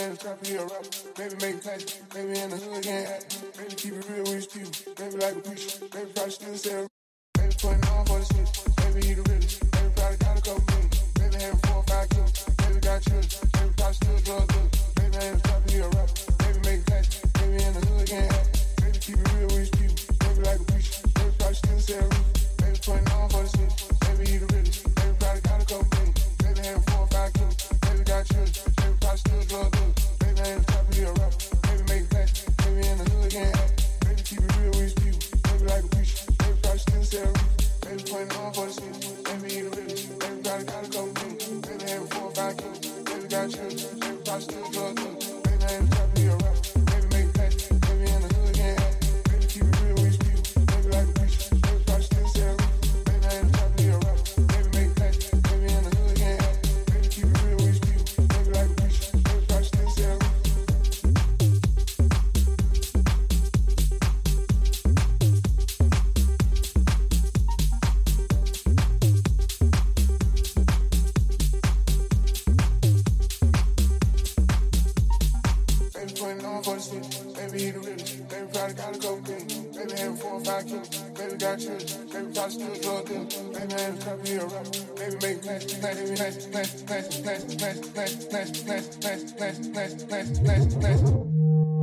in trap here, rap. Baby make class, baby in the hood again. Baby keep it real with you, baby like a preacher. Baby probably still selling. Baby putting on for the switch, baby you the realest. less, less, less, less, less, less, less, less, less.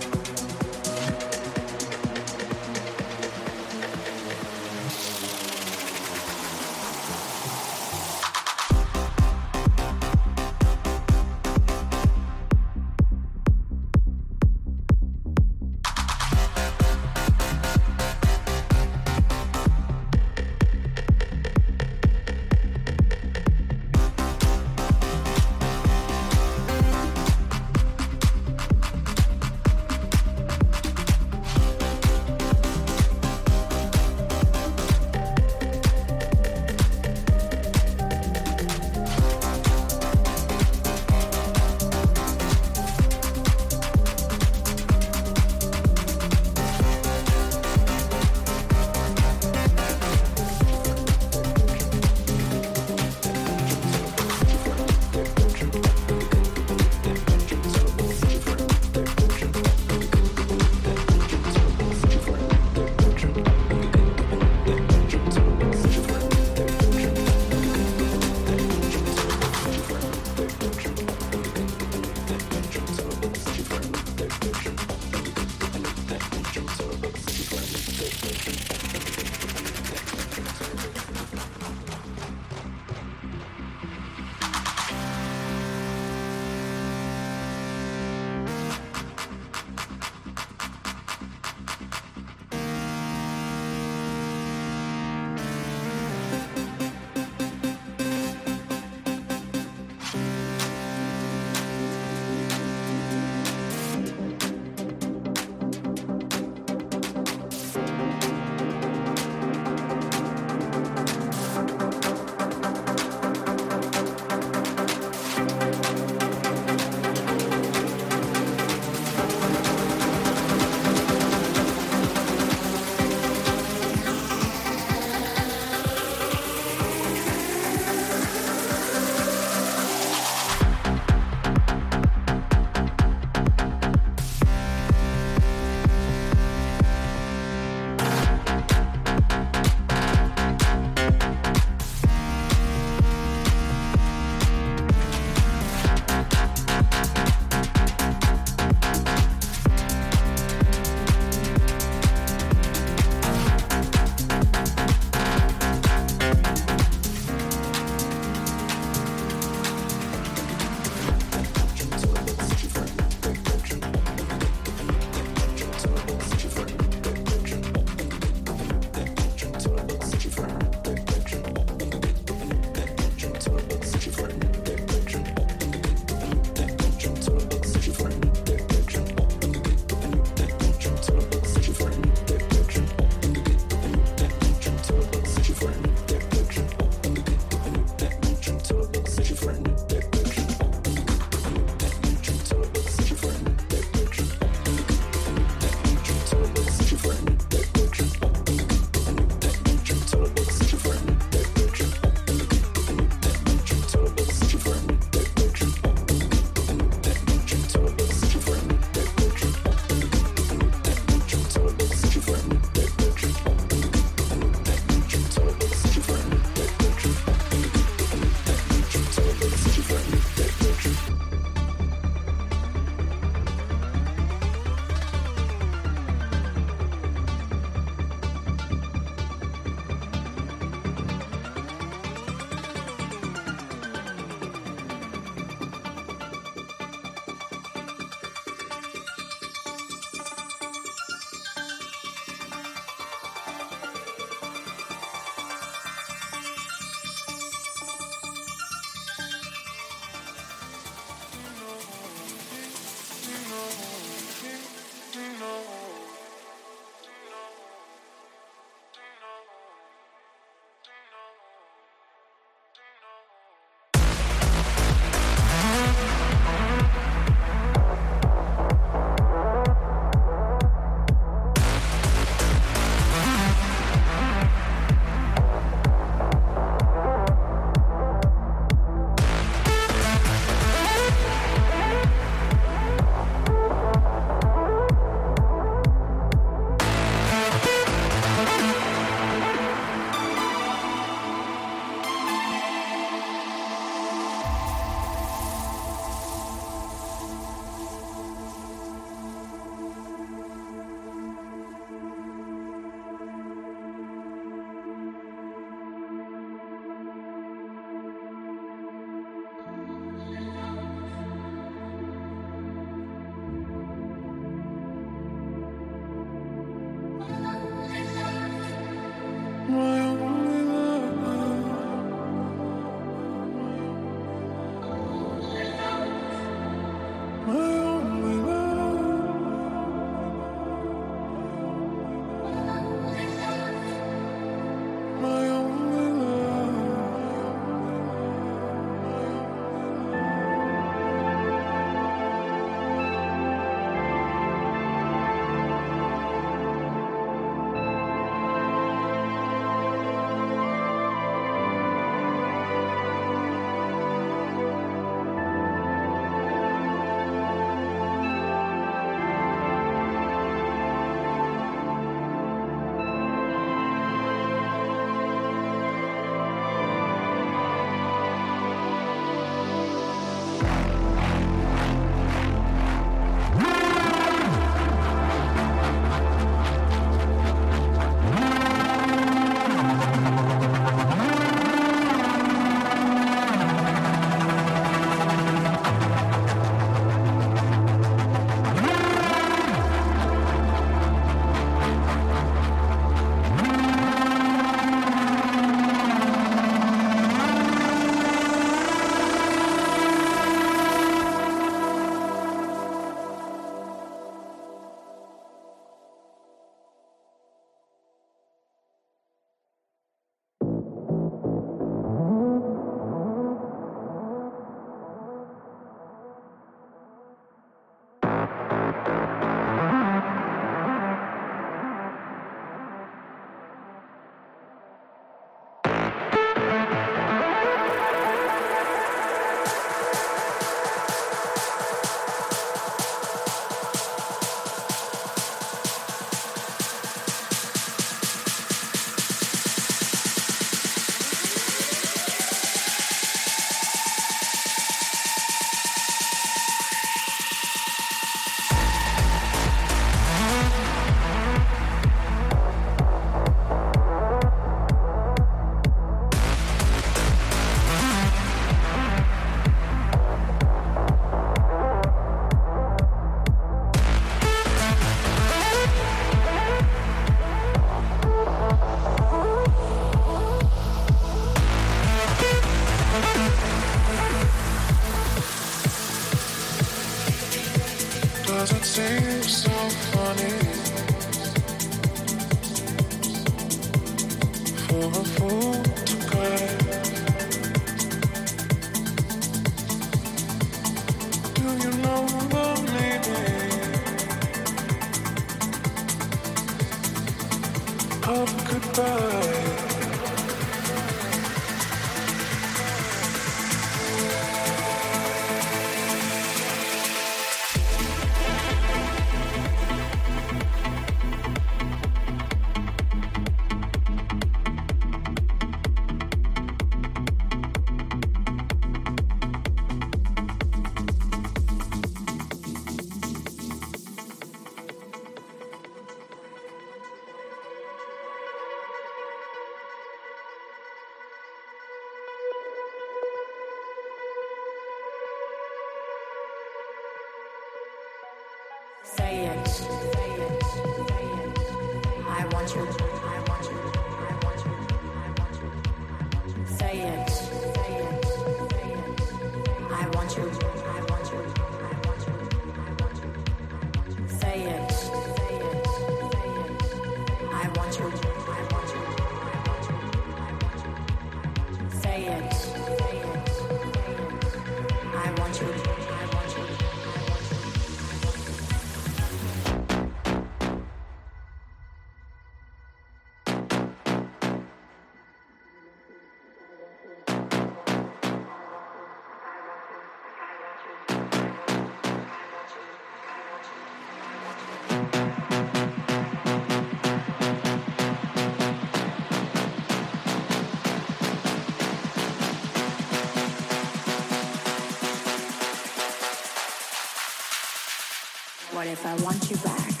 If I want you back.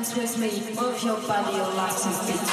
With me, move your body, your legs and feet.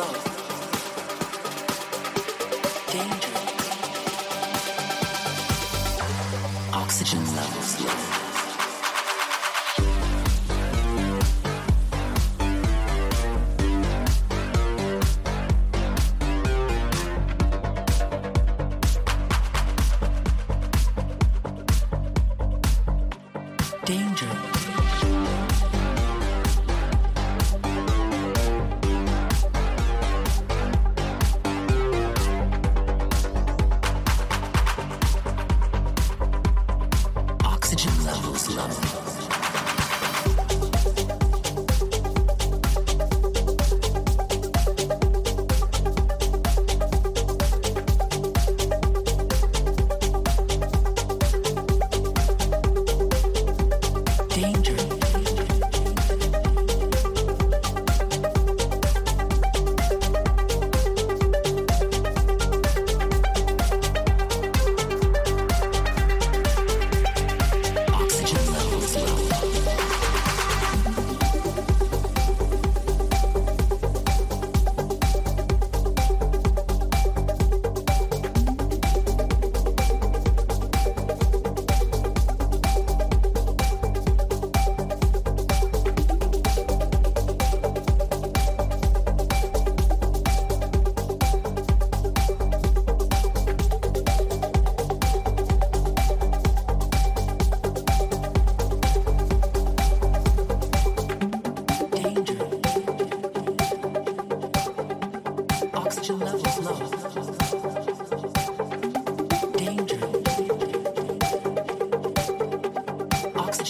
Oxygen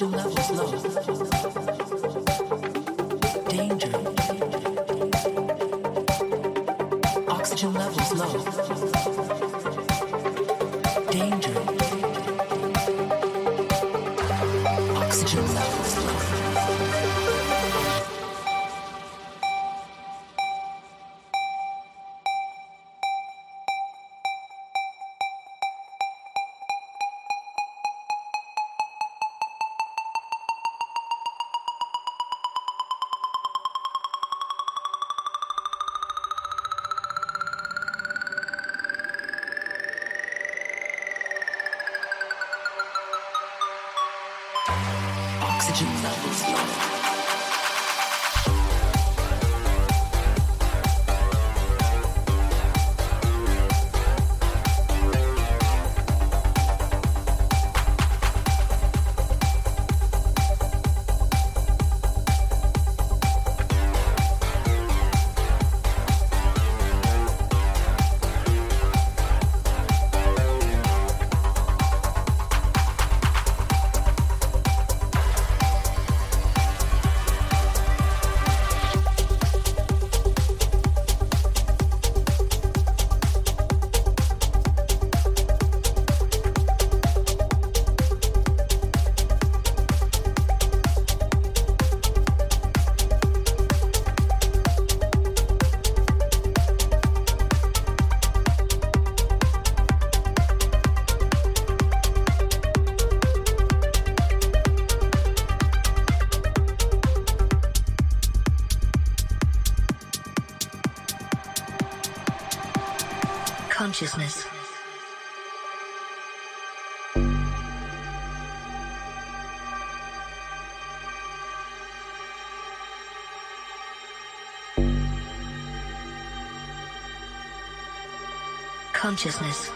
your love is love. Consciousness. Consciousness.